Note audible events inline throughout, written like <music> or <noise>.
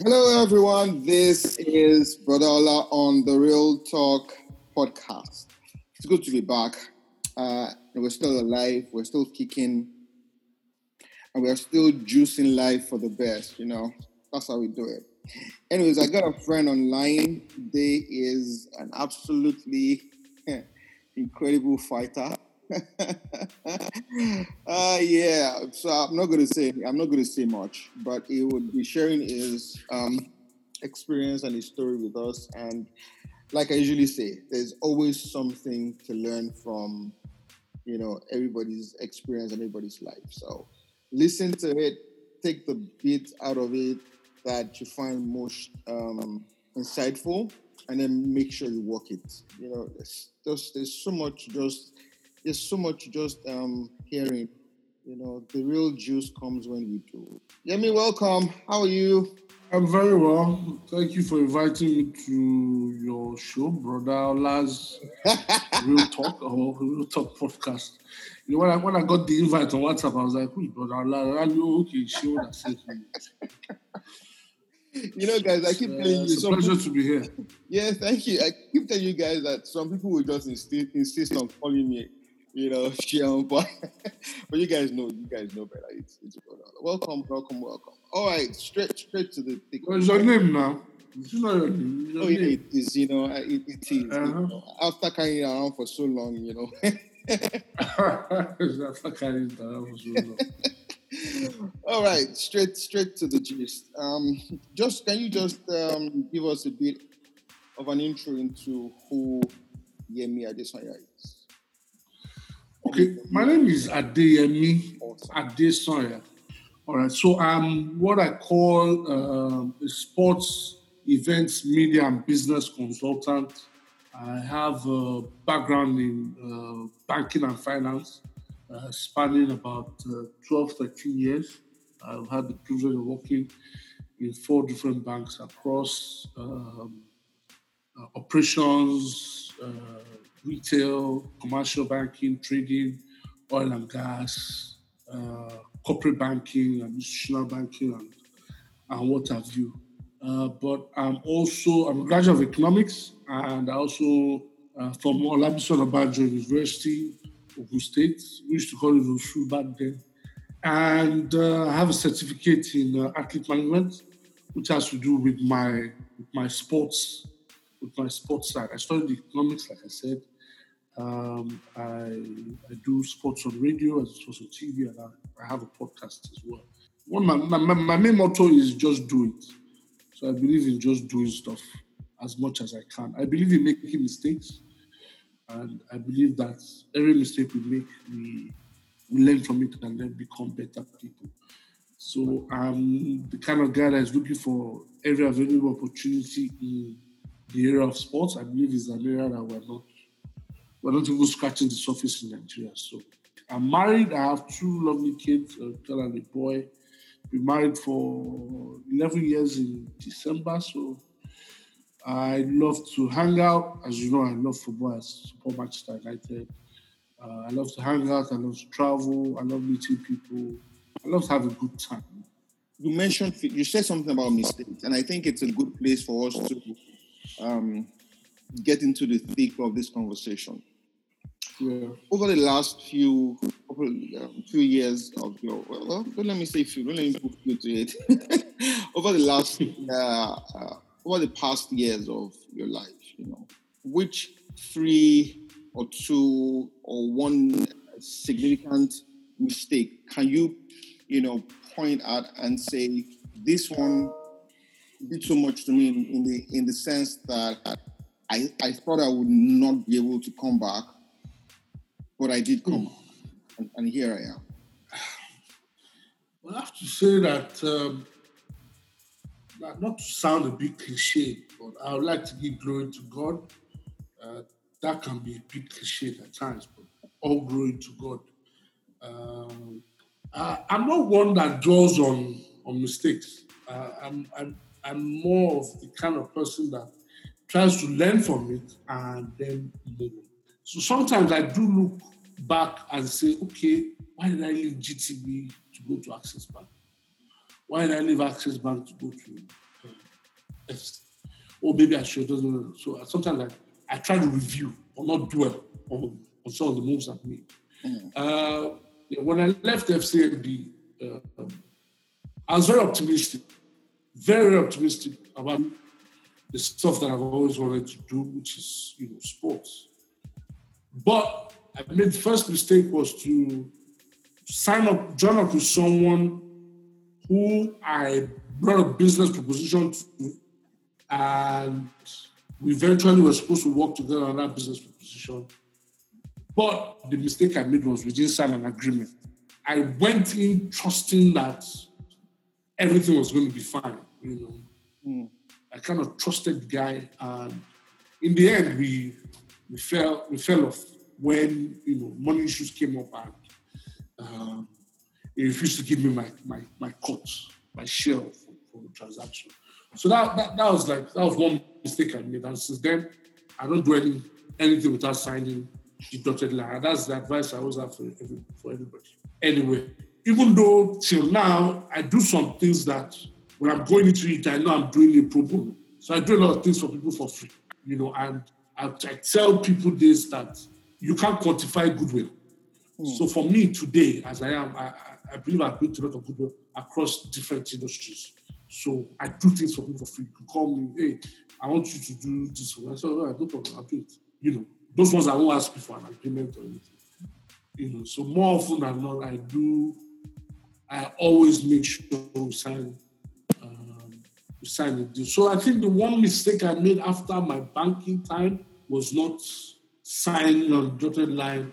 Hello, everyone. This is Brother Ola on the Real Talk podcast. It's good to be back. Uh, we're still alive. We're still kicking, and we're still juicing life for the best. You know, that's how we do it. Anyways, I got a friend online. They is an absolutely <laughs> incredible fighter. <laughs> uh, yeah, so I'm not going to say I'm not going to say much, but he would be sharing his um, experience and his story with us. And like I usually say, there's always something to learn from, you know, everybody's experience and everybody's life. So listen to it, take the bit out of it that you find most um, insightful, and then make sure you work it. You know, there's so much just there's so much just um, hearing. You know, the real juice comes when we do. Yemi, welcome. How are you? I'm very well. Thank you for inviting me to your show, Brother Ola's <laughs> Real Talk or Real Talk podcast. You know, when I when I got the invite on WhatsApp, I was like, "Who's Brother Ola?" I knew, okay, she would have said You know, guys, I keep Uh, telling you. it's a pleasure people- to be here. Yeah, thank you. I keep telling you guys that some people will just insist, insist on calling me, you know, <laughs> Shion, but <laughs> but you guys know, you guys know better. It's, it's welcome, welcome, welcome. All right, straight straight to the thick. What is your name now? It's not your name. Your Oh name. it is. You know, it, it is. Uh-huh. know. after carrying around for so long, you know. <laughs> Not carrying. That was so long. All right, straight straight to the gist. Um, just can you just um, give us a bit of an intro into who Yemi Adesanya is? Okay, my name is Adeyemi. Adesanya. All right, so I'm what I call um, a sports events, media, and business consultant. I have a background in uh, banking and finance, uh, spanning about uh, 12, 13 years. I've had the privilege of working in four different banks across um, uh, operations, uh, retail, commercial banking, trading, oil and gas, uh, corporate banking, and institutional banking, and, and what have you. Uh, but I'm also I'm a graduate of economics, and I also uh, from Olabisi Onabanjo University, Ogun State. We used to call it Osu back then. And uh, I have a certificate in uh, athlete management, which has to do with my with my sports with my sports side. I studied economics, like I said. Um, I, I do sports on radio as well as on TV, and I, I have a podcast as well. One my, my, my main motto is just do it. So I believe in just doing stuff as much as I can. I believe in making mistakes, and I believe that every mistake we make, we, we learn from it and then become better people. So I'm the kind of guy that is looking for every available opportunity in the area of sports. I believe is an area that we're not we're not even scratching the surface in Nigeria. So I'm married. I have two lovely kids, a girl and a boy. Been married for 11 years in December. So I love to hang out. As you know, I love football. I support Manchester United. Uh, I love to hang out. I love to travel. I love meeting people. I love to have a good time. You mentioned you said something about mistakes, and I think it's a good place for us to um, get into the thick of this conversation. Yeah. Over the last few couple, um, few years of your well, let me say few, don't let me put few to it. <laughs> over the last uh, uh, over the past years of your life, you know, which three or two or one significant mistake can you, you know, point out and say this one did so much to me in, in the in the sense that I, I thought I would not be able to come back, but I did come back, and, and here I am. Well, I have to say that, um, not not to sound a bit cliche, but I would like to give glory to God. Uh, that can be a bit cliche at times, but all glory to God. Um, I, I'm not one that draws on on mistakes. Uh, I'm, I'm I'm more of the kind of person that tries to learn from it and then move. So sometimes I do look back and say, okay, why did I leave GTB to go to Access Bank? Why did I leave Access Bank to go to or maybe I should. So sometimes like, I try to review or not dwell on, on some of the moves I've made. Mm. Uh, when I left FCMB, uh, um, I was very optimistic, very optimistic about the stuff that I've always wanted to do, which is you know sports. But I the first mistake was to sign up, join up with someone who I brought a business proposition to, and we eventually were supposed to work together on that business proposition. But the mistake I made was we didn't sign an agreement. I went in trusting that everything was going to be fine, you know. Mm. I kind of trusted the guy, and in the end, we we fell we fell off when you know money issues came up, and um, he refused to give me my my my cut, my share for, for the transaction. So that, that that was like that was one mistake I made, and since then, I don't do any anything without signing the dotted line. That's the advice I always have for, every, for everybody. Anyway, even though till now I do some things that when I'm going into it, I know I'm doing a pro bono. So I do a lot of things for people for free, you know, and I, I tell people this that you can't quantify goodwill. Mm. So for me today, as I am, I, I believe I've built a lot of goodwill across different industries. So I do things for people for free. You call me, hey, I want you to do this. I said, all right, no problem, I'll do it. You know, those ones I won't ask you for an agreement or anything. You know, so more often than not, I do. I always make sure we sign, a deal. So I think the one mistake I made after my banking time was not signing on dotted line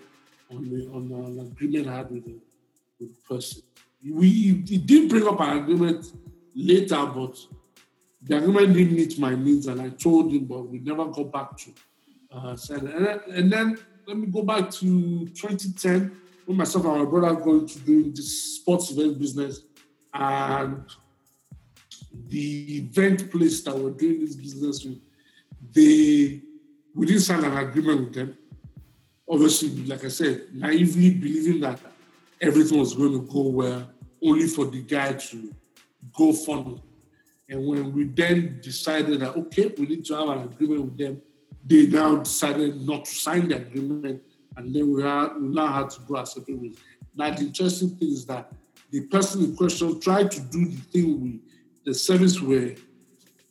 on the on an agreement I had with the, with the person. We it did bring up an agreement later, but the agreement didn't meet my needs, and I told him, but we never got back to uh, and, and then let me go back to 2010 when myself and my brother going to doing this sports event business and the event place that we're doing this business with, they we didn't sign an agreement with them. Obviously, like I said, naively believing that everything was going to go well, only for the guy to go fund. And when we then decided that okay, we need to have an agreement with them, they now decided not to sign the agreement, and then we, had, we now had to go our separate ways. Now, the interesting thing is that the person in question tried to do the thing we, the service we're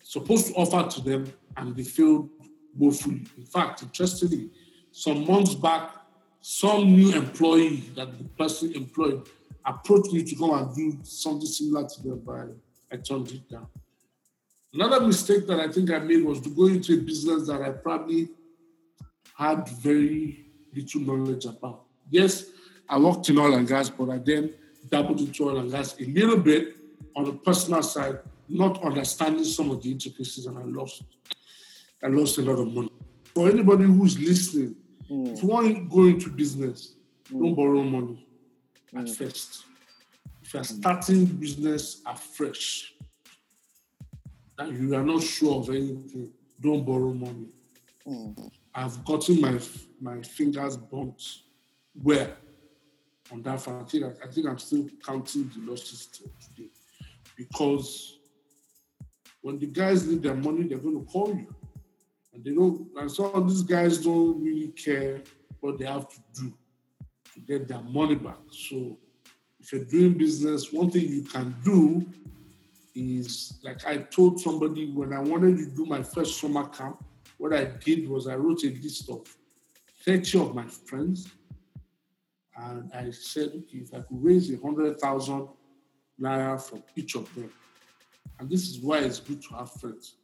supposed to offer to them, and they failed woefully. In fact, interestingly, some months back, some new employee that the person employed approached me to go and do something similar to them, but I turned it down. Another mistake that I think I made was to go into a business that I probably had very little knowledge about. Yes, I worked in oil and gas, but I then dabbled into oil and gas a little bit on the personal side, not understanding some of the intricacies, and I lost. I lost a lot of money. For anybody who's listening, mm. if you want to go into business, mm. don't borrow money mm. at first. If you're starting business afresh, and you are not sure of anything, don't borrow money. Mm-hmm. I've gotten my my fingers burnt where on that front. I think, I think I'm still counting the losses today because when the guys need their money, they're going to call you. And they don't, and some of these guys don't really care what they have to do to get their money back. So if you're doing business, one thing you can do is like I told somebody when I wanted to do my first summer camp, what I did was I wrote a list of 30 of my friends. And I said, okay, if I could raise a 100,000 naira from each of them. And this is why it's good to have friends.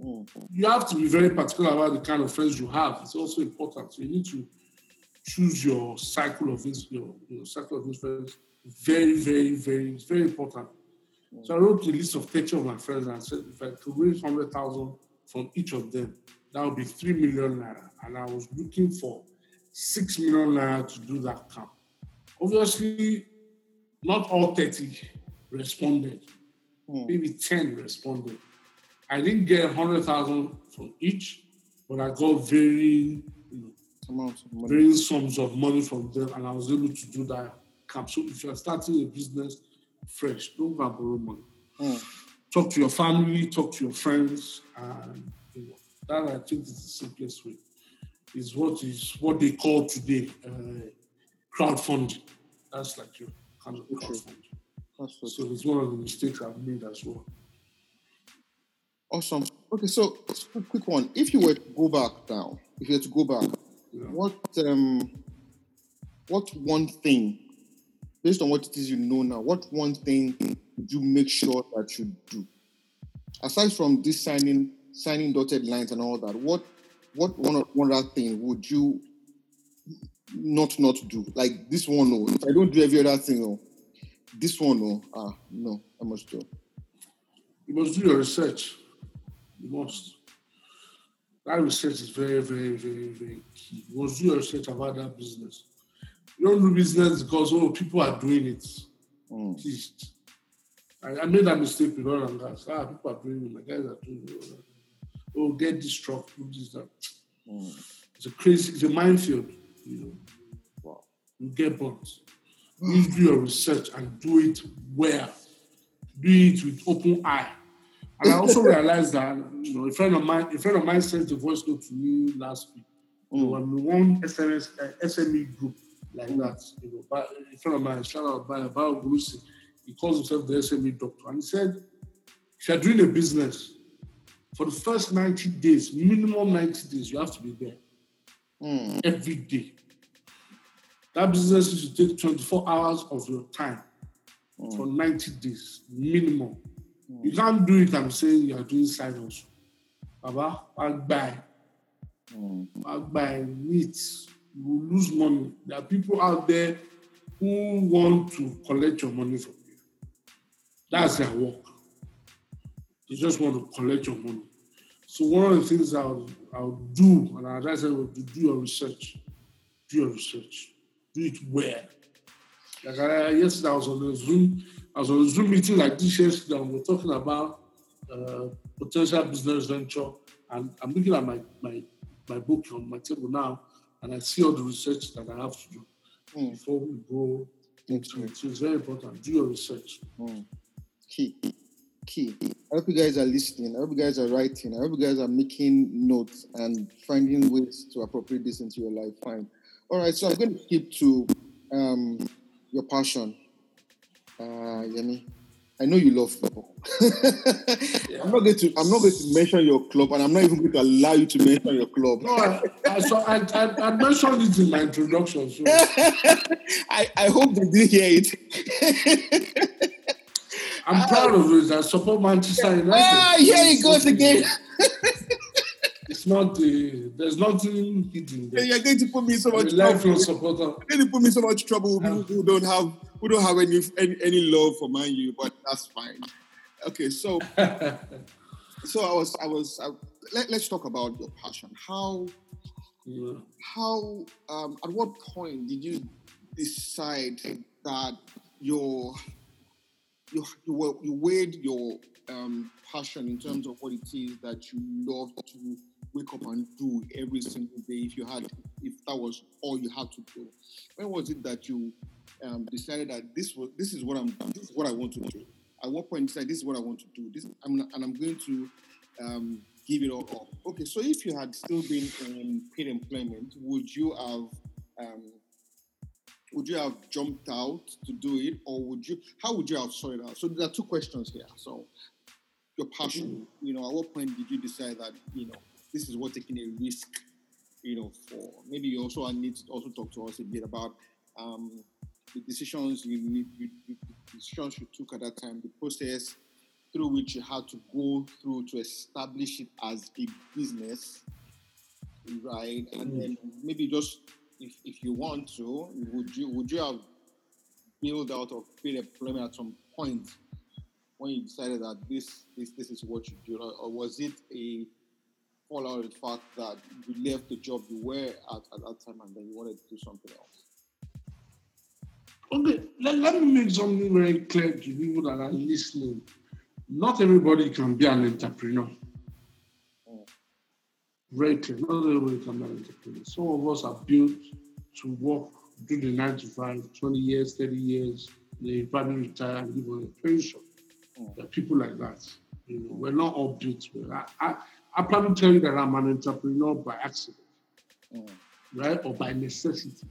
Mm-hmm. You have to be very particular about the kind of friends you have. It's also important. So you need to choose your cycle of your, your cycle of influence. Very, very, very, it's very important. So I wrote a list of 30 of my friends and I said, if I could raise 100,000 from each of them, that would be 3 million naira. And I was looking for 6 million naira to do that camp. Obviously, not all 30 responded, mm. maybe 10 responded. I didn't get 100,000 from each, but I got very, you know, varying sums of money from them, and I was able to do that camp. So if you're starting a business, fresh. Don't go borrow money. Mm. talk to your family, talk to your friends, and you know, that I think is the simplest way. Is what is what they call today uh, crowdfunding. That's like your kind of crowdfunding. So it's one of the mistakes I've made as well. Awesome. Okay, so quick one. If you were to go back now, if you were to go back, yeah. what um, what one thing, based on what it is you know now, what one thing would you make sure that you do? Aside from this signing, signing dotted lines and all that, what what one one other thing would you not not do? Like this one, no. If I don't do every other thing, no. This one, no. Ah, no. I must do. You must do your research. You must. That research is very, very, very, very key. You must do your research about that business. You don't do business because oh people are doing it. Mm. I, I, made that mistake with oil and gas. Ah, people are doing it. My guys are doing it. Oh, get this truck, do this, that. Mm. It's a crazy, it's a minefield. You know, wow. you get burnt. You do your research and do it well. Do it with open eye. And I also <laughs> realized that you know a friend of mine, a friend of mine sent a voice note to me last week. Mm. You know, I'm one SMS, uh, SME group like mm. that. You know, but a friend of mine, shout out by Bao Gurusi, he calls himself the SME doctor, and he said, if you're doing a business, for the first 90 days, minimum 90 days, you have to be there mm. every day. That business is to take 24 hours of your time mm. for 90 days, minimum. You can't do it I'm saying you are doing side hustle. Baba, I'll buy. I'll buy meat. You lose money. There are people out there who want to collect your money from you. That's their work. They just want to collect your money. So one of the things I'll, I'll do, and I advise everyone to do your research. Do your research. Do it well. Like I, yesterday I was on the Zoom I was on a Zoom meeting like this yesterday, and we're talking about uh, potential business venture. And I'm looking at my, my, my book on my table now, and I see all the research that I have to do mm. before we go into it. So it's very important. Do your research. Mm. Key. Key. I hope you guys are listening. I hope you guys are writing. I hope you guys are making notes and finding ways to appropriate this into your life. Fine. All right. So I'm going to skip to um, your passion uh, Yemi, I know you love football. yeah. <laughs> I'm not going to. I'm not going to mention your club, and I'm not even going to allow you to mention your club. No, I, I, so I, I, I mentioned it in my introduction. So. <laughs> I, I hope they did hear it. <laughs> I'm proud of it. I support Manchester United. Ah, here he goes again. it's not the. There's nothing hidden. There. You're going to put me so much trouble. Supporter. You're going to put me so much trouble who don't have who don't have any, any any love for Man U, but that's fine. Okay, so <laughs> so I was I was I, let, us talk about your passion. How yeah. how um, at what point did you decide that your you you, you weighed your um, passion in terms of what it is that you love to wake up and do every single day if you had if that was all you had to do when was it that you um, decided that this was this is what I'm this is what I want to do. At what point you decided this is what I want to do. This I'm, and I'm going to um, give it all up. Okay, so if you had still been in paid employment, would you have um, would you have jumped out to do it, or would you? How would you have sorted out? So there are two questions here. So your passion, you know, at what point did you decide that you know this is what taking a risk, you know, for? Maybe you also need to also talk to us a bit about um, the decisions you, you, you, the decisions you took at that time, the process through which you had to go through to establish it as a business, right? And mm. then maybe just if, if you want to, would you would you have built out of paid employment at some point when you decided that this this this is what you do, or was it a fallout of the fact that you left the job you were at at that time and then you wanted to do something else? Okay, let, let me make something very clear to people that are listening. Not everybody can be an entrepreneur. Clear. Not everybody can be an entrepreneur. Some of us are built to work, do the nine to five, 20 years, 30 years, they probably retire and live on a pension. There are people like that. You know, we're not all built well. I, I, I plan to tell you that I'm an entrepreneur by accident, mm. right? Or by necessity.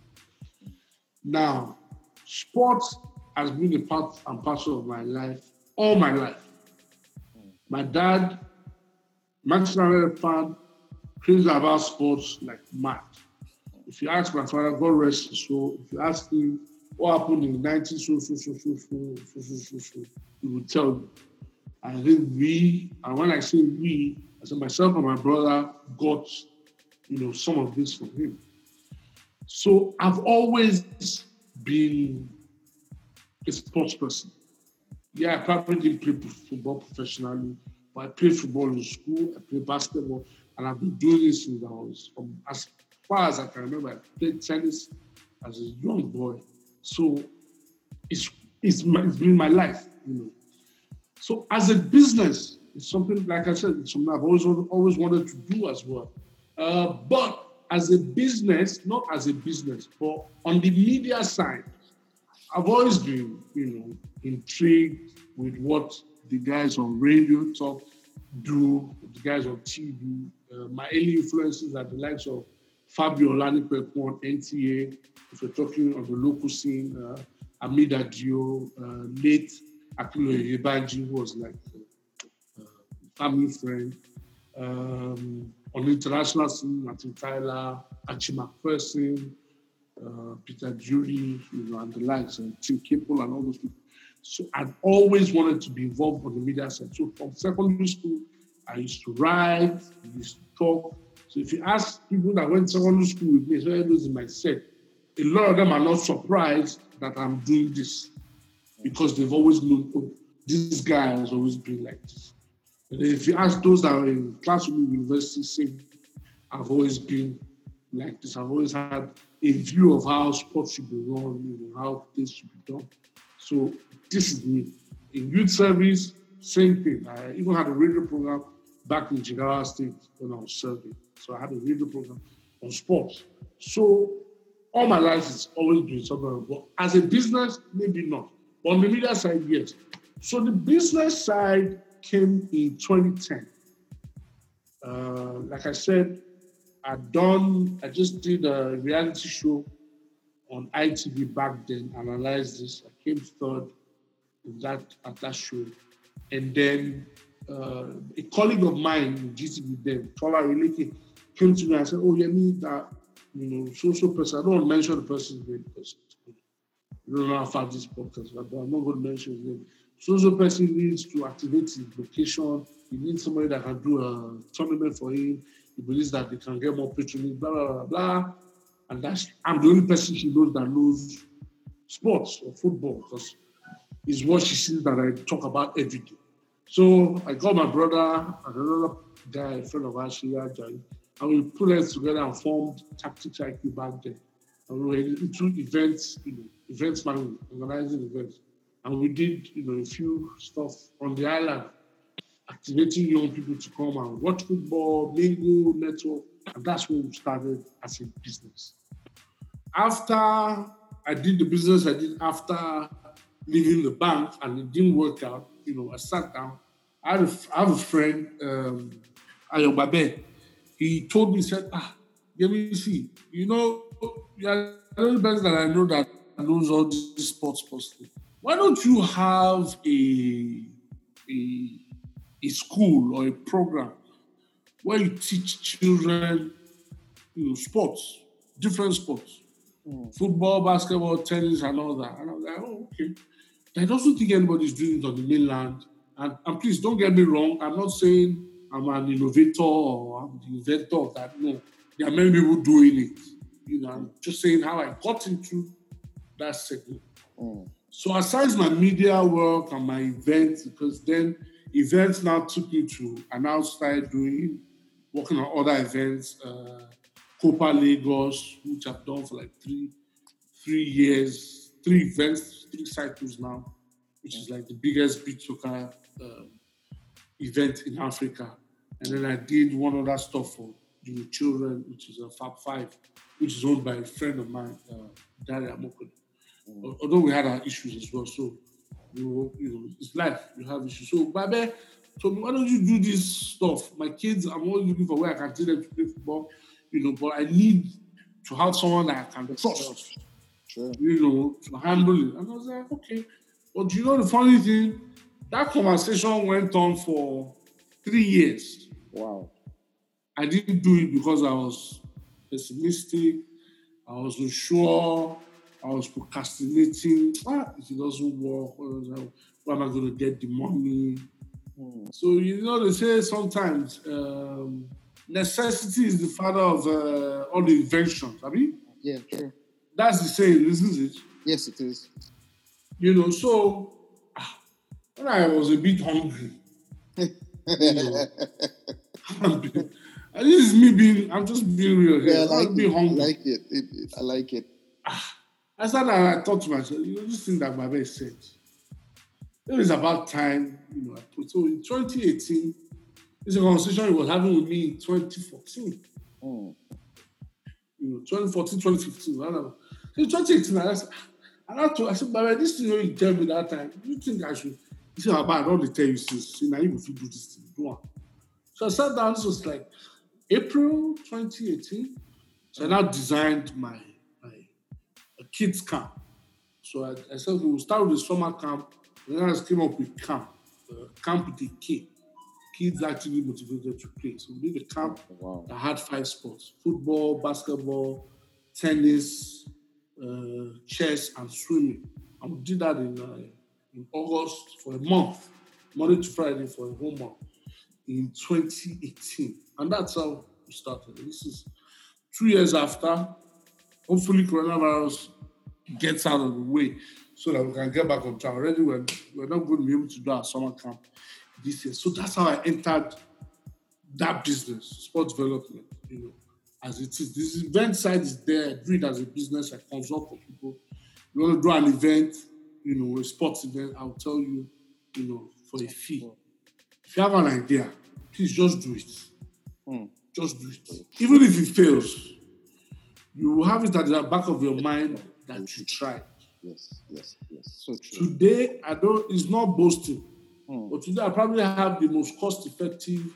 Now, sports has been a part and parcel of my life all my life. My dad, Manchester United fan, crazy about sports like mad. If you ask my father, God rest his soul, if you ask him what happened in the 90s, so, so, so, so, so, so, so, so, so, he will tell you. I think we, and when I say we, I said myself and my brother got, you know, some of this from him. So I've always been a sports person. Yeah, I probably didn't play football professionally, but I played football in school, I played basketball, and I've been doing this since I was from as far as I can remember. I played tennis as a young boy. So it's it's, my, it's been my life, you know. So as a business, it's something like I said, it's something I've always always wanted to do as well. Uh, but as a business, not as a business, but on the media side, I've always been, you know, intrigued with what the guys on radio talk do, the guys on TV. Uh, my early influences are the likes of Fabio Olanipeku on NTA, if we're talking on the local scene, uh, Hamid Adio, uh, late Yebanji, who was like a, a family friend. Um, on the international scene, Martin Tyler, Archie McPherson, uh, Peter Drury, you know, and the likes, and Tim Kippel and all those people. So I'd always wanted to be involved on the media side. So from secondary school, I used to write, I used to talk. So if you ask people that went to secondary school with me, so those in my set, a lot of them are not surprised that I'm doing this because they've always known, oh, this guy has always been like this. And if you ask those that are in class with me, university, same, I've always been like this. I've always had a view of how sports should be run, you know, how things should be done. So this is me. In youth service, same thing. I even had a radio program back in Jigawa State when I was serving. So I had a radio program on sports. So all my life it's always been something. But as a business, maybe not. But on the media side, yes. So the business side came in 2010. Uh, like I said, I'd done, I just did a reality show on ITV back then, analyzed this. I came third in that at that show. And then uh, a colleague of mine in GTB then, Tola Releke, came to me and said, Oh, yeah, me that, you know, so so person. I don't want to mention the person's name because you don't know how far this podcast, but I'm not going to mention his name. So so person needs to activate his location. He needs somebody that can do a tournament for him. He believes that they can get more patronage, blah, blah, blah, blah. And that's, I'm the only person she knows that knows sports or football because it's what she sees that I talk about every day. So I called my brother and another guy, a friend of ours, and we put us together and formed Tactics IQ back then. And we were into events, you know, events management, organizing events. And we did, you know, a few stuff on the island activating young people to come and watch football, mingle, network, and that's when we started as a business. After I did the business I did after leaving the bank and it didn't work out, you know, I sat down. I, have a, I have a friend, um, Ayobabe. He told me, he said, ah, let me see, you know, you're the only person that I know that knows all these sports personally. Why don't you have a, a a school or a program where you teach children you know, sports, different sports, mm. football, basketball, tennis, and all that. And I was like, oh, okay. I don't think anybody's doing it on the mainland. And, and please don't get me wrong. I'm not saying I'm an innovator or I'm the inventor of that. No, there are many people doing it. You know, I'm just saying how I got into that segment. Mm. So aside my media work and my events, because then events now took me to, and now started doing, working on other events, uh, Copa Lagos, which I've done for like three, three years, three events, three cycles now, which is like the biggest beach soccer um, event in Africa. And then I did one other stuff for the children, which is a Fab Five, which is owned by a friend of mine, uh, Daria Mokode. Mm. Although we had our issues as well, so You know, you know, it's life. You have issues. So, Babe, so why don't you do this stuff? My kids, I'm always looking for where I can take them to play football, you know, but I need to have someone that I can trust, Sure. you know, to handle it. And I was like, okay. But you know the funny thing? That conversation went on for three years. Wow. I didn't do it because I was pessimistic. I was unsure. I was procrastinating. Ah, if it doesn't work, where am I going to get the money? Hmm. So you know they say sometimes um, necessity is the father of uh, all the inventions. I mean, Yeah, sure. That's the saying, isn't it? Yes, it is. You know, so ah, when I was a bit hungry, you know, <laughs> this is me being, I'm just being real here. yeah, I like. I like it. It- it- I like it. I started I thought to myself, you know, this thing that Babe said, it was about time, you know, I put so in 2018, this is a conversation he was having with me in 2014. Hmm. You know, 2014, 2015, I don't know. So in 2018, I said, and I told I said, Babe, this thing you tell me that time, you think I should? He said, Baba, I don't tell you since, see, now you if you do this thing, do on. So I sat down, this was like April 2018. So I now designed my, my a kids camp. So I, I said we will start with the summer camp. And then I came up with camp, uh, camp with a K. Kids actually motivated to play. So we did a camp Wow. that had five sports: football, basketball, tennis, uh, chess, and swimming. And we did that in uh, in August for a month, Monday to Friday for a whole month in 2018, and that's how we started. This is two years after. Hopefully, coronavirus gets out of the way so that we can get back on track. Already, we're, we're not going to be able to do our summer camp this year. So that's how I entered that business, sports development, you know, as it is. This event side is there. Do it as a business. I consult for people. You want to do an event, you know, a sports event, I'll tell you, you know, for a fee. If you have an idea, please just do it. Hmm. Just do it. Even if it fails, you will have it at the back of your mind that you tried. Yes, yes, yes. So true. Today, I don't, it's not boasting, Hmm. but today I probably have the most cost effective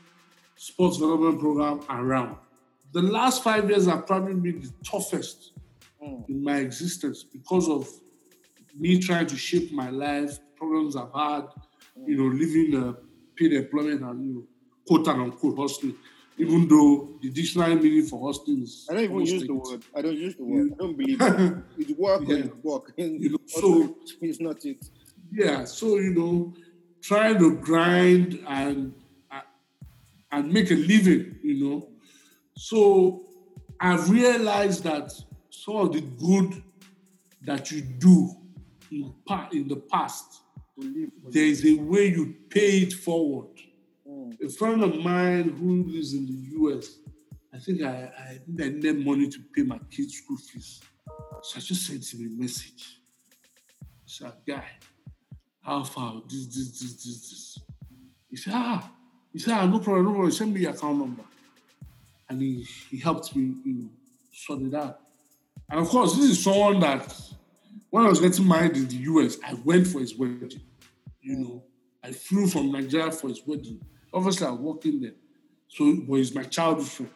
sports development program around. The last five years have probably been the toughest Hmm. in my existence because of me trying to shape my life, problems I've had, you know, living a paid employment and, you know, quote and unquote hustling, even though the dictionary meaning for hustling is. I don't even use the word. I don't use the word. I don't believe it. <laughs> It's work Yeah. it's work. <laughs> You know, Also, it's not it. Yeah, so you know, trying to grind and and make a living, you know. So I've realized that some of the good that you do in pa- in the past, there is a way you pay it forward. Hmm. A friend of mine who lives in the US, I think I, I I need money to pay my kids' school fees. So I just sent him a message. Said, guy, how far? This, this, this, this, this. He said, ah. He said, ah, no problem, no problem. Send me your account number. And he, he helped me, you know, sort it out. And of course, this is someone that when I was getting married in the US, I went for his wedding. You know, I flew from Nigeria for his wedding. Obviously, I was working there. So, but he's my childhood friend.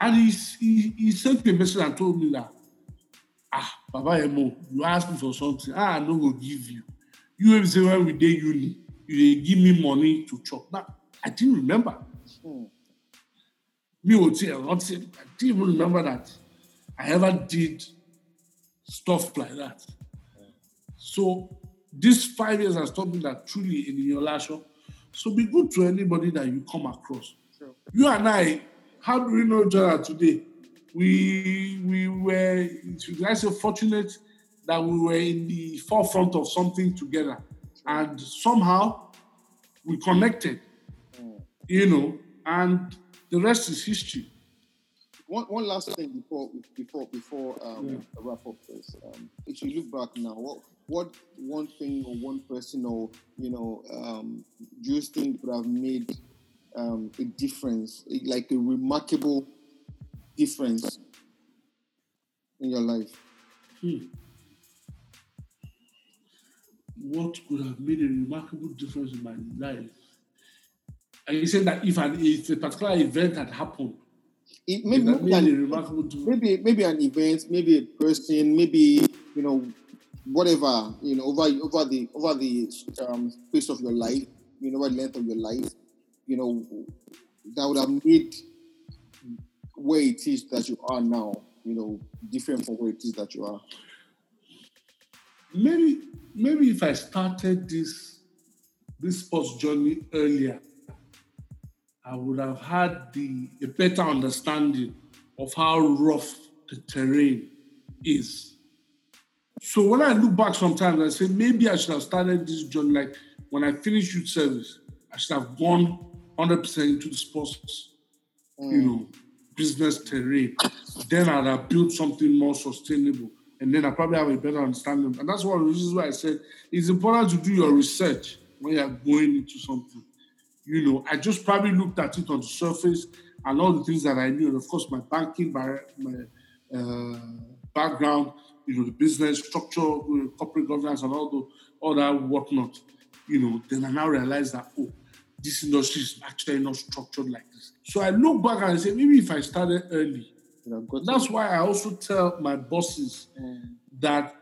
And he, he, he sent me a message and told me that, ah, Baba Emo, you asked me for something. Ah, go give you. You have say when we did uni, you give me money to chop. Now, I didn't remember. Hmm. Me would say, a lot. I didn't even remember that I ever did stuff like that. So these five years has taught me that truly in your last show. So be good to anybody that you come across. Sure. You and I, how do we know each other today? We we were should I say fortunate that we were in the forefront of something together. And somehow we connected, hmm. you know, and the rest is history. One, one last thing before before before um, Yeah. I wrap up this. Um, if you look back now, what what one thing or one person or you know um, do you think would have made um, a difference, like a remarkable difference in your life? Hmm. what could have made a remarkable difference in my life? And he said that if, an, if a particular event had happened, It, maybe, maybe, an, remarkable difference. maybe maybe an event, maybe a person, maybe you know whatever you know over over the over the um, space of your life, you know, over the length of your life, you know, that would have made where it is that you are now, you know, different from where it is that you are. maybe maybe if I started this this sports journey earlier, I would have had the a better understanding of how rough the terrain is. So when I look back sometimes, I say maybe I should have started this journey like when I finished youth service, I should have gone 100% into the sports, you hmm. know, business terrain. Then I'd have built something more sustainable. And then I probably have a better understanding. And that's one of the reasons why I said it's important to do your research when you're going into something. You know, I just probably looked at it on the surface and all the things that I knew. And of course, my banking, my, my uh, background, you know, the business structure, uh, corporate governance, and all the all that whatnot. You know, then I now realize that oh, this industry is actually not structured like this. So I look back and I say maybe if I started early, that's why I also tell my bosses that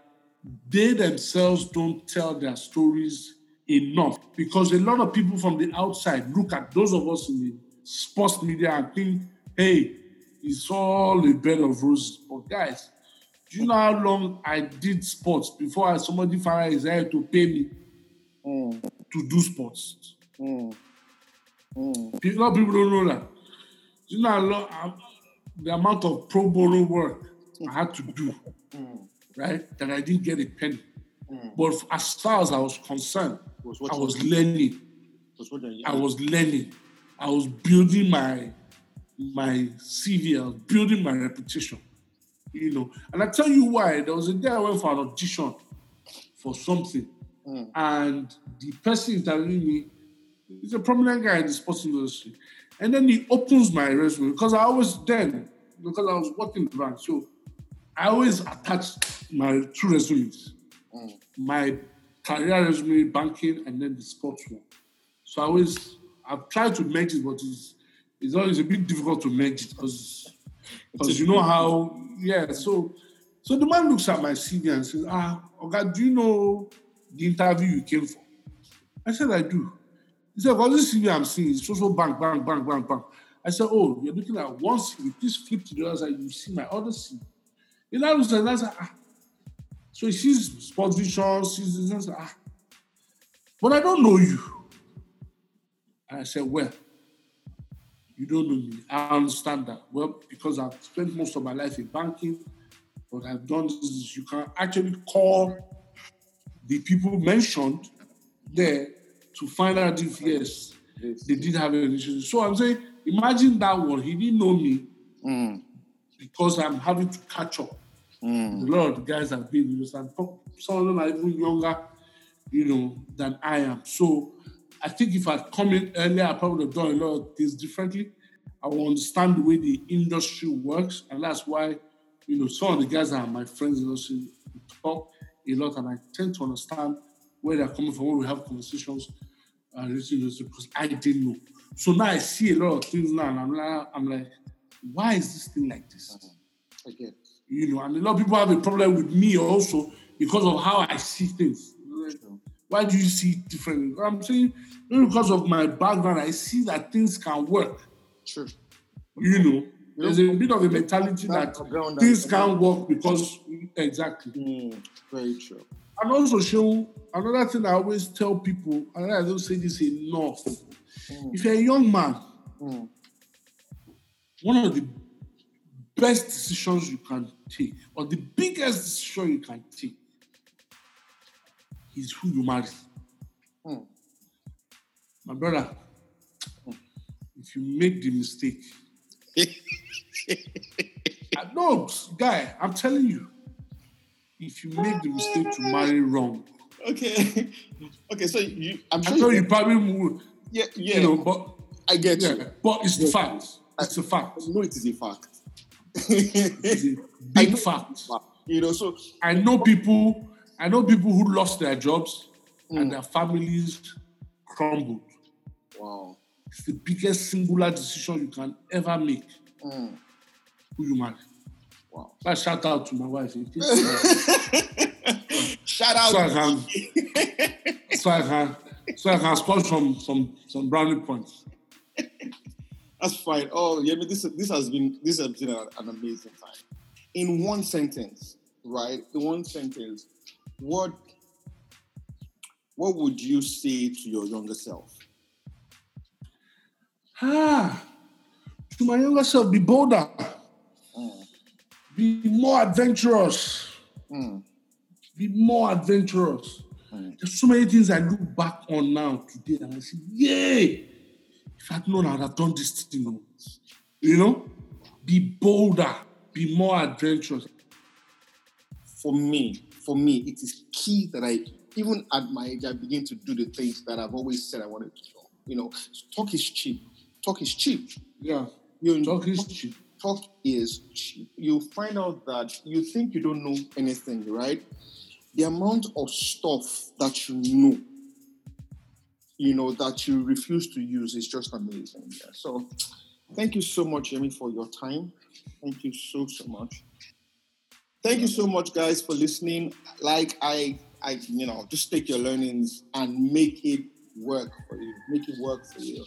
they themselves don't tell their stories enough because a lot of people from the outside look at those of us in the sports media and think, hey, it's all a bed of roses. But guys, do you know how long I did sports before I, somebody found his to pay me Mm, to do sports? mm, mm. A lot of people don't know that. Do you know how long, how- the amount of pro bono work I had to do, right? That I didn't get a penny. Mm. But as far as I was concerned, Was what I was learning. was what you- I was learning. I was building my my CV. I was building my reputation. You know, and I tell you why. There was a day I went for an audition for something, mm. and the person interviewing me is a prominent guy in the sports industry. And then he opens my resume because I always then because I was working the bank, so I always attached my two resumes, my career resume, banking, and then the sports one. So I always I've tried to merge it, but it's it's always a bit difficult to merge it because because you know how yeah. So so the man looks at my CV and says, Ah, okay, do you know the interview you came for? I said I do. He said, Well, this CV I'm seeing is also bank, bank, bank, bank, bank. I said, Oh, you're looking at one CV. Please flip to the other side. You see my other CV. He now looks at that. Ah. So he sees sports vision, sees this, ah. But I don't know you. And I said, Well, you don't know me. I understand that. Well, because I've spent most of my life in banking, but I've done this. You can actually call the people mentioned there to find out if yes, they did have a relationship. So I'm saying, imagine that one. He didn't know me because I'm having to catch up. A lot of the guys have been, you know, some of them are even younger, you know, than I am. So I think if I'd come in earlier, I probably would have done a lot of things differently. I will understand the way the industry works, and that's why, you know, some of the guys that are my friends in the we talk a lot, and I tend to understand where they're coming from when we have conversations uh, because I didn't know. So now I see a lot of things now, and I'm like, I'm like, why is this thing like this? I get. You know, and a lot of people have a problem with me also because of how I see things. Why do you see it differently? I'm saying because of my background, I see that things can work. Sure. You know, there's a bit of a mentality That that things can't work because exactly. Mm, very true. And also show another thing I always tell people, and I don't say this enough. If you're a young man, Mm. one of the best decisions you can take, or the biggest show you can take, is who you marry. Mm. My brother, if you make the mistake, I know, guy, I'm telling you, if you make the mistake to marry wrong, Okay. <laughs> okay. So you, I'm I sure know you, you probably would, yeah, yeah. you know, but I get yeah, you. but it's the fact. It's a fact. No, it is a fact. It's a I big fact. You know, so I know people. I know people who lost their jobs and their families crumbled. Wow. It's the biggest singular decision you can ever make. Mm. Who you marry. Wow. I shout out to my wife. <laughs> Shout out. so I can, so I can, so I can score some some some brownie points. That's fine. Oh, yeah, but this this has been this has been an, an amazing time. In one sentence, right? In one sentence, what what would you say to your younger self? Ah, to my younger self, be bolder, Mm, be more adventurous, mm, be more adventurous. mm. There's so many things I look back on now today and I say, yay! If I'd known, I'd have done this thing. oh." You know, be bolder, be more adventurous. For me, for me, it is key that I even at my age I begin to do the things that I've always said I wanted to do. You know, talk is cheap. Talk is cheap. Yeah, You talk is cheap. talk is cheap. You find out that you think you don't know anything, right? The amount of stuff that you know, you know, that you refuse to use is just amazing. Yeah. So thank you so much, Yemi, for your time. Thank you so, so much. Thank you so much, guys, for listening. Like I I, you know, just take your learnings and make it work for you. Make it work for you.